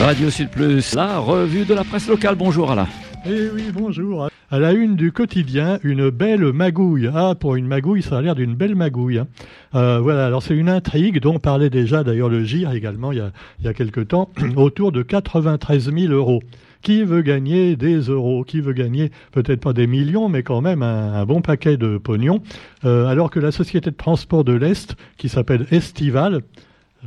Radio Sud Plus, la revue de la presse locale. Bonjour Alain. Eh oui, bonjour. À la une du quotidien, une belle magouille. Ah, pour une magouille, ça a l'air d'une belle magouille. Hein. Euh, voilà, alors c'est une intrigue dont parlait déjà d'ailleurs le GIR également il y a, il y a quelque temps, autour de 93 000 euros. Qui veut gagner des euros? Qui veut gagner peut-être pas des millions, mais quand même un, bon paquet de pognon? Euh, Alors que la société de transport de l'Est, qui s'appelle Estival,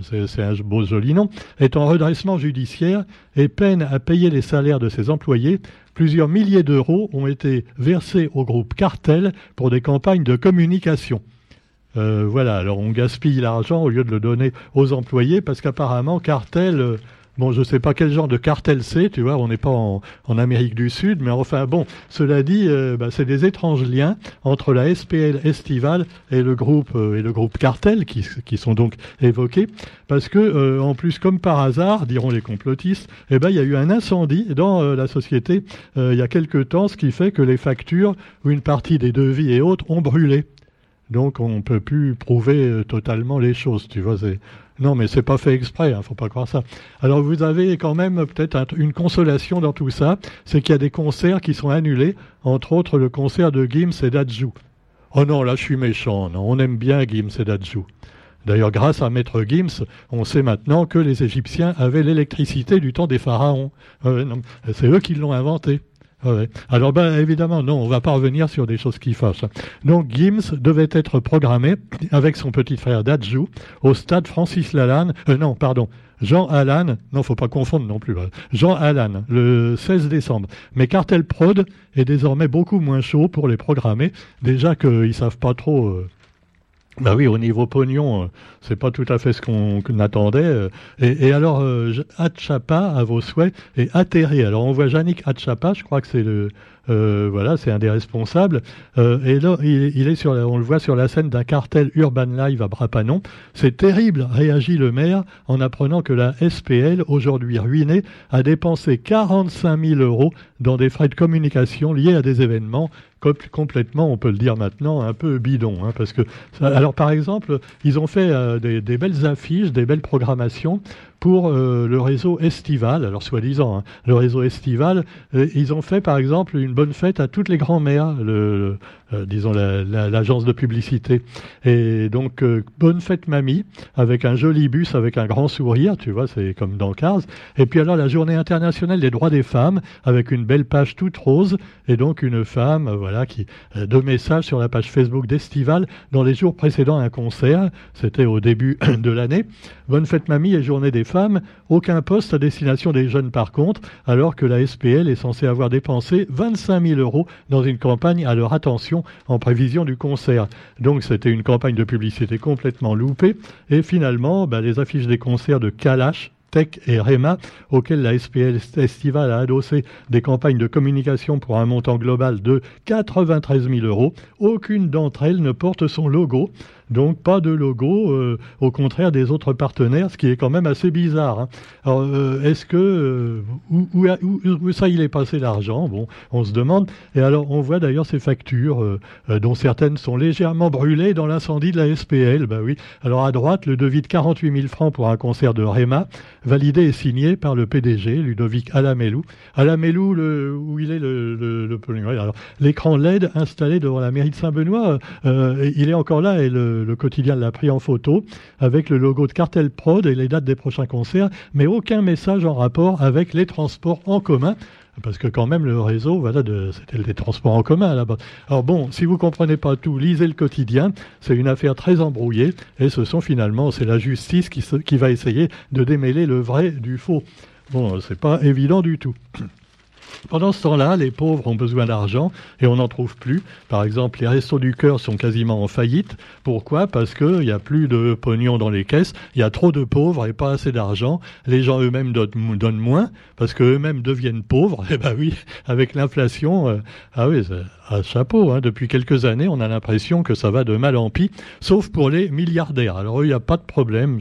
c'est un beau joli nom, est en redressement judiciaire et peine à payer les salaires de ses employés. Plusieurs milliers d'euros ont été versés au groupe Cartel pour des campagnes de communication. Euh, voilà, alors on gaspille l'argent au lieu de le donner aux employés parce qu'apparemment Cartel euh, Bon, je ne sais pas quel genre de cartel c'est, tu vois, on n'est pas en, Amérique du Sud, mais enfin bon, cela dit, euh, bah, c'est des étranges liens entre la SPL Estival et le groupe euh, et le groupe Cartel qui, sont donc évoqués, parce que euh, en plus, comme par hasard, diront les complotistes, eh ben il y a eu un incendie dans la société il y a quelque temps, ce qui fait que les factures ou une partie des devis et autres ont brûlé. Donc on ne peut plus prouver totalement les choses, tu vois. Non, mais c'est pas fait exprès, ne hein, faut pas croire ça. Alors vous avez quand même peut-être une consolation dans tout ça, c'est qu'il y a des concerts qui sont annulés, entre autres le concert de Gims et d'Adjou. Oh non, là je suis méchant, non, on aime bien Gims et d'Adjou. D'ailleurs, grâce à Maître Gims, on sait maintenant que les Égyptiens avaient l'électricité du temps des pharaons. c'est eux qui l'ont inventée. Alors ben, évidemment, non, on va pas revenir sur des choses qui fâchent. Donc Gims devait être programmé avec son petit frère Dadjou au stade Francis Lalanne, euh, non, pardon, Jean Allan, non, faut pas confondre non plus, hein. Jean Allan, le 16 décembre. Mais Cartel Prod est désormais beaucoup moins chaud pour les programmer, déjà qu'ils savent pas trop... Euh, bah oui, au niveau pognon, euh, c'est pas tout à fait ce qu'on attendait. Euh. Et, alors, euh, à vos souhaits, est atterré. Alors, on voit Yannick Hatchapa, je crois que c'est le, euh, voilà, c'est un des responsables. Euh, et là, il, est sur, on le voit sur la scène d'un cartel Urban Live à Brapanon. C'est terrible, réagit le maire en apprenant que la SPL, aujourd'hui ruinée, a dépensé 45 000 euros dans des frais de communication liés à des événements complètement, on peut le dire maintenant, un peu bidon. Hein, parce que, alors par exemple, ils ont fait euh, des, belles affiches, des belles programmations pour euh, le réseau estival, alors soi-disant, hein, le réseau estival, euh, ils ont fait par exemple une bonne fête à toutes les grands-mères, euh, disons l'agence de publicité. Et donc, bonne fête mamie, avec un joli bus, avec un grand sourire, tu vois, c'est comme dans Cars. Et puis alors la journée internationale des droits des femmes, avec une belle page toute rose, et donc une femme, voilà, qui deux messages sur la page Facebook d'Estival dans les jours précédant un concert, c'était au début de l'année. Bonne fête mamie et journée des femmes, aucun poste à destination des jeunes par contre, alors que la SPL est censée avoir dépensé 25 000 euros dans une campagne à leur attention en prévision du concert. Donc c'était une campagne de publicité complètement loupée, et finalement, bah, les affiches des concerts de Kalash, Tech et REMA, auxquels la SPL Festival a adossé des campagnes de communication pour un montant global de 93 000 euros. Aucune d'entre elles ne porte son logo. Donc pas de logo, euh, au contraire des autres partenaires, ce qui est quand même assez bizarre. Hein. Alors euh, est-ce que euh, où, ça il est passé l'argent? Bon, on se demande. Et alors on voit d'ailleurs ces factures, dont certaines sont légèrement brûlées dans l'incendie de la SPL. Bah oui. Alors à droite, le devis de 48 000 francs pour un concert de Réma, validé et signé par le PDG Ludovic Alamelou. Alamelou, le, où il est le, le, le l'écran LED installé devant la mairie de Saint-Benoît, il est encore là et le le, quotidien l'a pris en photo avec le logo de Cartel Prod et les dates des prochains concerts, mais aucun message en rapport avec les transports en commun. Parce que quand même le réseau, voilà, c'était des transports en commun là-bas. Alors bon, si vous comprenez pas tout, lisez le quotidien. C'est une affaire très embrouillée et ce sont finalement, c'est la justice qui, qui va essayer de démêler le vrai du faux. Bon, c'est pas évident du tout. Pendant ce temps-là, les pauvres ont besoin d'argent et on n'en trouve plus. Par exemple, les restos du cœur sont quasiment en faillite. Pourquoi? Parce qu'il n'y a plus de pognon dans les caisses, il y a trop de pauvres et pas assez d'argent. Les gens eux-mêmes donnent moins parce qu'eux-mêmes deviennent pauvres. Eh ben oui, avec l'inflation, euh, ah oui, à chapeau. Hein. Depuis quelques années, on a l'impression que ça va de mal en pis, sauf pour les milliardaires. Alors il n'y a pas de problème,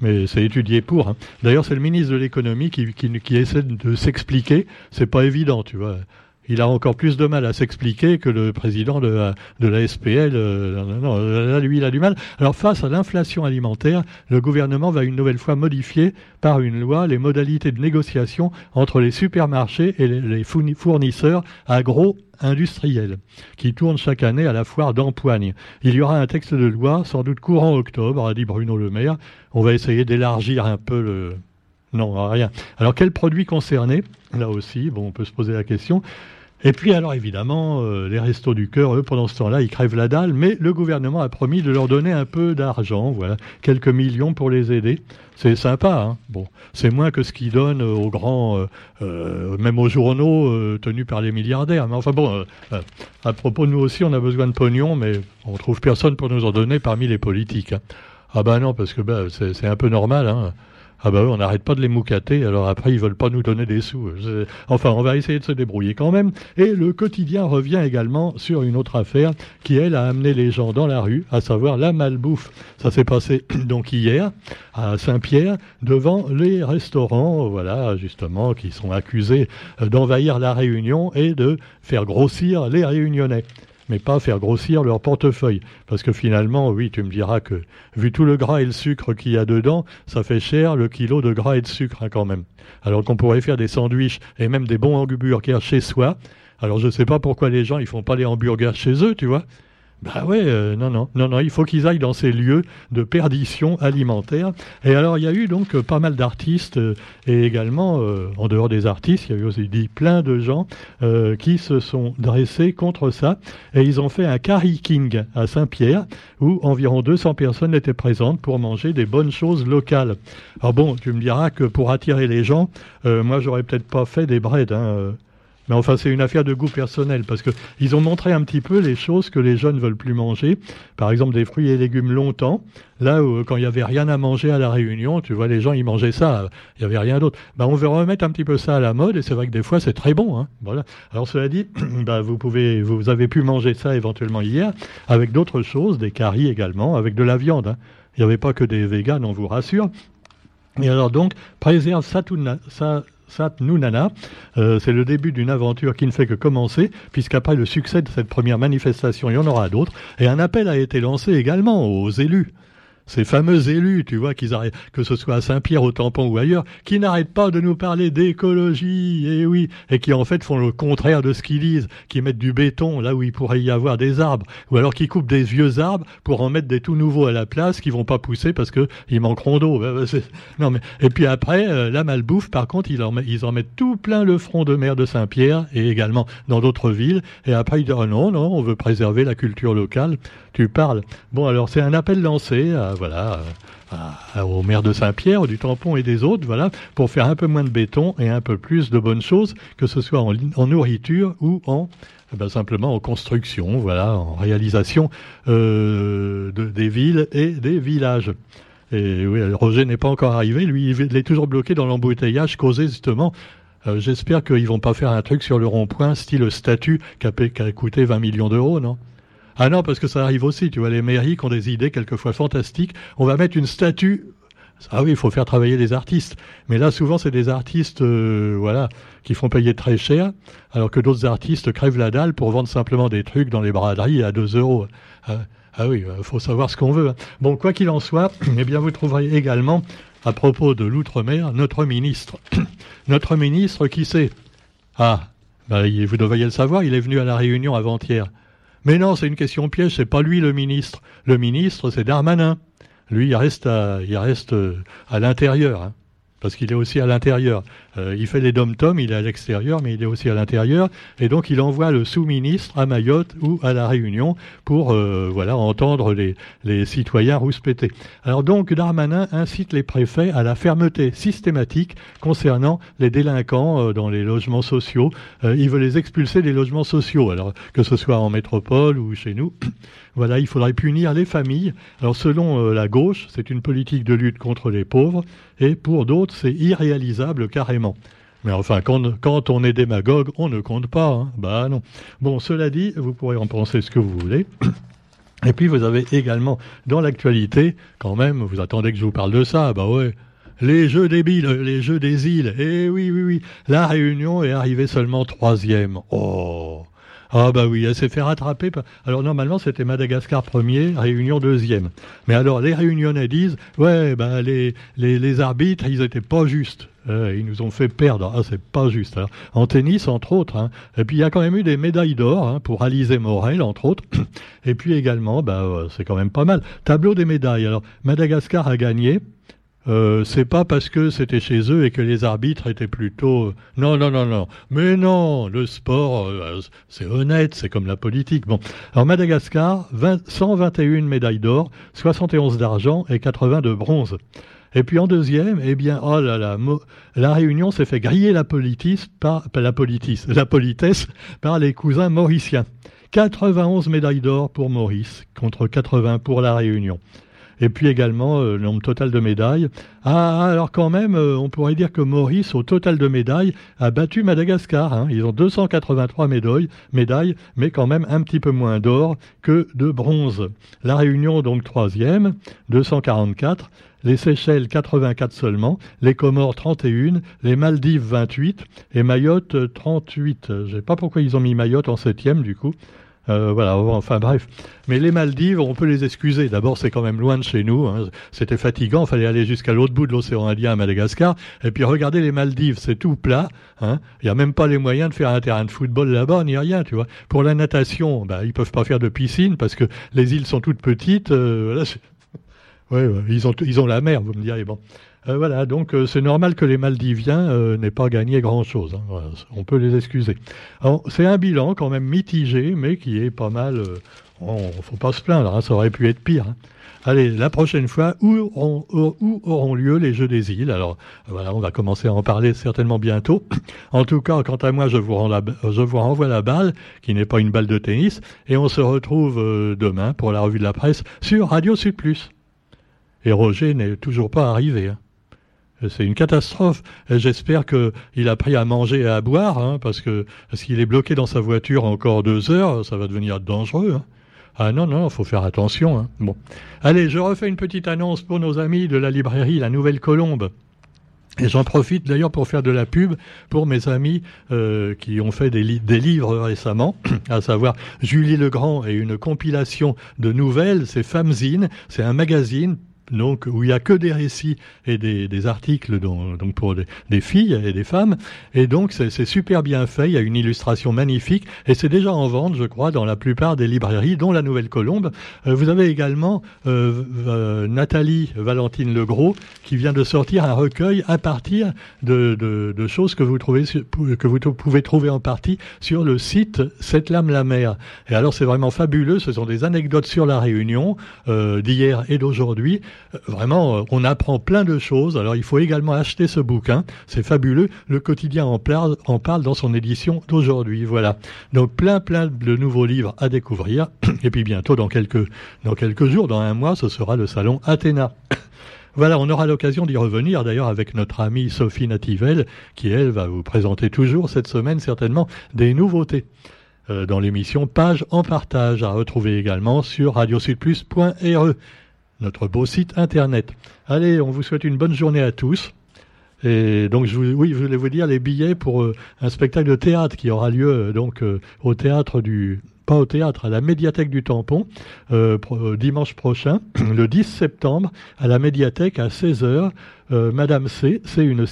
mais c'est étudié pour. Hein. D'ailleurs, c'est le ministre de l'économie qui, qui, qui essaie de s'expliquer. C'est pas évident, tu vois. il a encore plus de mal à s'expliquer que le président de la, SPL. Euh, non, là, lui, il a du mal. Alors, face à l'inflation alimentaire, le gouvernement va une nouvelle fois modifier par une loi les modalités de négociation entre les supermarchés et les, fournisseurs agro-industriels qui tournent chaque année à la foire d'Empoigne. Il y aura un texte de loi, sans doute courant octobre, a dit Bruno Le Maire. On va essayer d'élargir un peu le, non, rien. Alors, quels produits concernés Là aussi, bon, on peut se poser la question. Et puis alors évidemment, euh, les restos du cœur, eux, pendant ce temps-là, ils crèvent la dalle, mais le gouvernement a promis de leur donner un peu d'argent, voilà, quelques millions pour les aider. C'est sympa, hein c'est moins que ce qu'ils donnent aux grands, euh, euh, même aux journaux tenus par les milliardaires. Mais enfin bon, à propos, nous aussi, on a besoin de pognon, mais on trouve personne pour nous en donner parmi les politiques. Hein. Ah ben non, parce que ben, c'est un peu normal, hein ah bah oui, on n'arrête pas de les moucater, alors après ils veulent pas nous donner des sous. Enfin, on va essayer de se débrouiller quand même. Et le quotidien revient également sur une autre affaire qui, elle, a amené les gens dans la rue, à savoir la malbouffe. Ça s'est passé donc hier à Saint-Pierre, devant les restaurants, voilà, justement, qui sont accusés d'envahir la Réunion et de faire grossir les Réunionnais mais pas faire grossir leur portefeuille. Parce que finalement, oui, tu me diras que, vu tout le gras et le sucre qu'il y a dedans, ça fait cher le kilo de gras et de sucre hein, quand même. Alors qu'on pourrait faire des sandwichs et même des bons hamburgers chez soi. Alors je ne sais pas pourquoi les gens ils font pas les hamburgers chez eux, tu vois. Bah ouais, euh, non, non, non, non, il faut qu'ils aillent dans ces lieux de perdition alimentaire. Et alors, il y a eu donc euh, pas mal d'artistes euh, et également, en dehors des artistes, il y a eu aussi dit plein de gens qui se sont dressés contre ça. Et ils ont fait un Carry King à Saint-Pierre où environ 200 personnes étaient présentes pour manger des bonnes choses locales. Alors bon, tu me diras que pour attirer les gens, moi, j'aurais peut-être pas fait des breads. Hein, mais enfin, c'est une affaire de goût personnel parce que ils ont montré un petit peu les choses que les jeunes veulent plus manger. Par exemple, des fruits et légumes longtemps. Là où, quand il y avait rien à manger à la Réunion, tu vois, les gens ils mangeaient ça. Il y avait rien d'autre. Ben, on veut remettre un petit peu ça à la mode et c'est vrai que des fois c'est très bon. Hein. Voilà. Alors cela dit, ben, vous pouvez, vous avez pu manger ça éventuellement hier avec d'autres choses, des caries également, avec de la viande. Hein. Il n'y avait pas que des véganes, on vous rassure. Et alors donc, préserve ça, tout, ça Sat Nunana. Euh, c'est le début d'une aventure qui ne fait que commencer, puisqu'après le succès de cette première manifestation, il y en aura d'autres. Et un appel a été lancé également aux élus ces fameux élus, tu vois, qu'ils arrêtent, que ce soit à Saint-Pierre, au Tampon ou ailleurs, qui n'arrêtent pas de nous parler d'écologie, et oui, et qui en fait font le contraire de ce qu'ils disent, qui mettent du béton là où il pourrait y avoir des arbres, ou alors qui coupent des vieux arbres pour en mettre des tout nouveaux à la place, qui vont pas pousser parce que ils manqueront d'eau. Bah, bah, non mais et puis après euh, la malbouffe, par contre, ils en, ils en mettent tout plein le front de mer de Saint-Pierre et également dans d'autres villes, et après ils disent oh non non, on veut préserver la culture locale. Tu parles. Bon alors c'est un appel lancé à voilà, au maire de Saint-Pierre, du Tampon et des autres, voilà, pour faire un peu moins de béton et un peu plus de bonnes choses, que ce soit en, nourriture ou en eh ben, simplement en construction, voilà, en réalisation euh, des villes et des villages. Et oui, Roger n'est pas encore arrivé, lui, il est toujours bloqué dans l'embouteillage causé justement euh, J'espère qu'ils vont pas faire un truc sur le rond-point, style statut, qui a, coûté 20 millions d'euros, non? Ah non, parce que ça arrive aussi, tu vois, les mairies qui ont des idées quelquefois fantastiques. On va mettre une statue. Ah oui, il faut faire travailler des artistes. Mais là, souvent, c'est des artistes, euh, voilà, qui font payer très cher, alors que d'autres artistes crèvent la dalle pour vendre simplement des trucs dans les braderies à 2 euros. Ah, ah oui, il euh, faut savoir ce qu'on veut. Hein. Bon, quoi qu'il en soit, eh bien, vous trouverez également, à propos de l'outre-mer, notre ministre. notre ministre qui sait? Ah, bah, vous devriez le savoir, il est venu à la réunion avant-hier. Mais non, c'est une question piège, c'est pas lui le ministre. Le ministre, c'est Darmanin. Lui, il reste à, il reste à l'intérieur. Hein parce qu'il est aussi à l'intérieur. Euh, il fait les dom-toms, il est à l'extérieur, mais il est aussi à l'intérieur, et donc il envoie le sous-ministre à Mayotte ou à la Réunion pour euh, voilà entendre les, les citoyens rouspéter. Alors donc Darmanin incite les préfets à la fermeté systématique concernant les délinquants euh, dans les logements sociaux. il veut les expulser des logements sociaux, alors que ce soit en métropole ou chez nous. voilà, il faudrait punir les familles. Alors selon la gauche, c'est une politique de lutte contre les pauvres, et pour d'autres, c'est irréalisable carrément. Mais enfin, quand, on est démagogue, on ne compte pas. Hein. Bah non. Bon, cela dit, vous pourrez en penser ce que vous voulez. Et puis vous avez également dans l'actualité, quand même, vous attendez que je vous parle de ça, bah ouais. les jeux débiles, les jeux des îles. Eh oui, oui, oui. La Réunion est arrivée seulement troisième. Oh. Ah bah oui, elle s'est fait rattraper. Alors normalement c'était Madagascar premier, Réunion deuxième. Mais alors les Réunionnais disent, ouais, bah les, les, arbitres, ils étaient pas justes. Euh, ils nous ont fait perdre. Ah, c'est pas juste. Hein. En tennis, entre autres. Hein. Et puis il y a quand même eu des médailles d'or hein, pour Alizé Morel, entre autres. Et puis également, bah, euh, c'est quand même pas mal. Tableau des médailles. Alors Madagascar a gagné. Euh, c'est pas parce que c'était chez eux et que les arbitres étaient plutôt euh, non non non non. Mais non le sport euh, c'est honnête c'est comme la politique. Bon. Alors Madagascar 121 médailles d'or 71 d'argent et 80 de bronze. Et puis en deuxième eh bien oh là là la Réunion s'est fait griller la par la la politesse par les cousins mauriciens. 91 médailles d'or pour Maurice contre 80 pour la Réunion et puis également euh, le nombre total de médailles. Ah, alors quand même, euh, on pourrait dire que Maurice, au total de médailles, a battu Madagascar. Hein. Ils ont 283 médailles, médailles, mais quand même un petit peu moins d'or que de bronze. La Réunion, donc troisième, 244 les Seychelles 84 seulement, les Comores 31, les Maldives 28 et Mayotte 38. Je ne sais pas pourquoi ils ont mis Mayotte en septième du coup. Euh, voilà, enfin bref. Mais les Maldives, on peut les excuser. D'abord, c'est quand même loin de chez nous. Hein. C'était fatigant. Fallait aller jusqu'à l'autre bout de l'océan Indien à Madagascar. Et puis regardez les Maldives, c'est tout plat. Hein. Il n'y a même pas les moyens de faire un terrain de football là-bas, ni rien, tu vois. Pour la natation, bah, ils peuvent pas faire de piscine parce que les îles sont toutes petites. Euh, ils ont, ils ont la mer, vous me direz. Bon. Euh, voilà, donc euh, c'est normal que les Maldiviens euh, n'aient pas gagné grand-chose. Hein. on peut les excuser. C'est un bilan quand même mitigé, mais qui est pas mal. ne faut pas se plaindre, hein, ça aurait pu être pire. Hein. Allez, la prochaine fois, où, auront lieu les Jeux des îles? Alors, voilà, on va commencer à en parler certainement bientôt. En tout cas, quant à moi, je vous, je vous renvoie la balle, qui n'est pas une balle de tennis, et on se retrouve demain pour la revue de la presse sur Radio Sud. Et Roger n'est toujours pas arrivé. C'est une catastrophe. J'espère qu'il a pris à manger et à boire, hein, parce que s'il est bloqué dans sa voiture encore deux heures, ça va devenir dangereux. Hein. Ah non, non, il faut faire attention. Hein. Bon. Allez, je refais une petite annonce pour nos amis de la librairie La Nouvelle Colombe. Et j'en profite d'ailleurs pour faire de la pub pour mes amis euh, qui ont fait des, livres récemment, à savoir Julie Legrand et une compilation de nouvelles, c'est Famzine, c'est un magazine donc où il n'y a que des récits et des, articles donc pour des, filles et des femmes. Et donc c'est super bien fait, il y a une illustration magnifique et c'est déjà en vente, je crois, dans la plupart des librairies, dont la Nouvelle Colombe. Euh, vous avez également euh, euh, Nathalie Valentine Legros qui vient de sortir un recueil à partir de, de, choses que vous, trouvez, que vous pouvez trouver en partie sur le site Cette lame la mer. Et alors c'est vraiment fabuleux, ce sont des anecdotes sur la Réunion d'hier et d'aujourd'hui vraiment, euh, on apprend plein de choses. Alors, il faut également acheter ce bouquin. C'est fabuleux. Le quotidien en parle, en parle dans son édition d'aujourd'hui. Voilà. Donc, plein, plein de nouveaux livres à découvrir. Et puis, bientôt, dans quelques, dans quelques jours, dans un mois, ce sera le salon Athéna. Voilà, on aura l'occasion d'y revenir d'ailleurs avec notre amie Sophie Nativelle, qui elle va vous présenter toujours cette semaine certainement des nouveautés euh, dans l'émission Page en partage à retrouver également sur radiosudplus.re notre beau site internet. Allez, on vous souhaite une bonne journée à tous. Et donc, je, oui, je voulais vous dire les billets pour euh, un spectacle de théâtre qui aura lieu euh, donc euh, au théâtre du pas au théâtre, à la médiathèque du Tampon, dimanche prochain, le 10 septembre, à la médiathèque à 16h. Madame C, c'est une,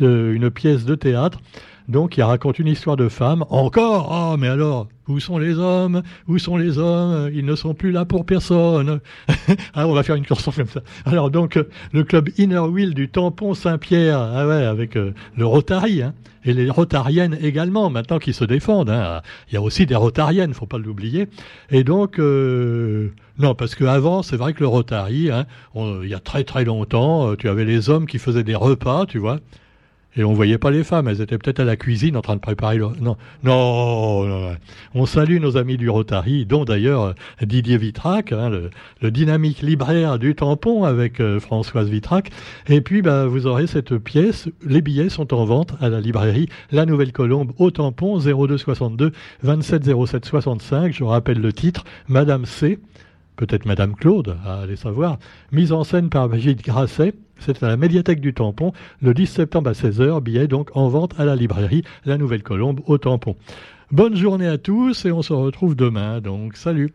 une pièce de théâtre donc qui raconte une histoire de femme. Encore Oh, mais alors, où sont les hommes? Où sont les hommes? Ils ne sont plus là pour personne. ah, on va faire une chanson comme ça. Alors donc, le club Inner Wheel du tampon Saint-Pierre, ah ouais, avec euh, le Rotary, hein, et les Rotariennes également, maintenant qui se défendent. Hein. Il y a aussi des Rotariennes, faut pas l'oublier. Et donc... Euh, non, parce qu'avant, c'est vrai que le Rotary, hein, il y a très très longtemps, euh, tu avais les hommes qui faisaient des repas, tu vois, et on voyait pas les femmes, elles étaient peut-être à la cuisine en train de préparer le... Non, non, non, On salue nos amis du Rotary, dont d'ailleurs euh, Didier Vitrac, hein, le, dynamique libraire du tampon avec euh, Françoise Vitrac. Et puis, bah, vous aurez cette pièce. Les billets sont en vente à la librairie La Nouvelle Colombe au tampon 02 62 27 07 65. Je rappelle le titre, Madame C peut-être Madame Claude, à aller savoir. Mise en scène par Brigitte Grasset. C'est à la médiathèque du Tampon, le 10 septembre à 16h. Billet donc en vente à la librairie La Nouvelle Colombe au Tampon. Bonne journée à tous et on se retrouve demain. Donc, salut